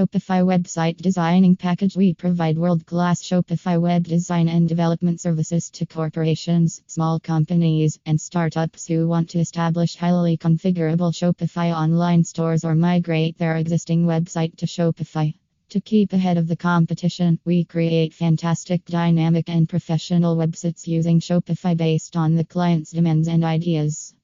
Shopify website designing package. We provide world class Shopify web design and development services to corporations, small companies, and startups who want to establish highly configurable Shopify online stores or migrate their existing website to Shopify. To keep ahead of the competition, we create fantastic, dynamic, and professional websites using Shopify based on the client's demands and ideas.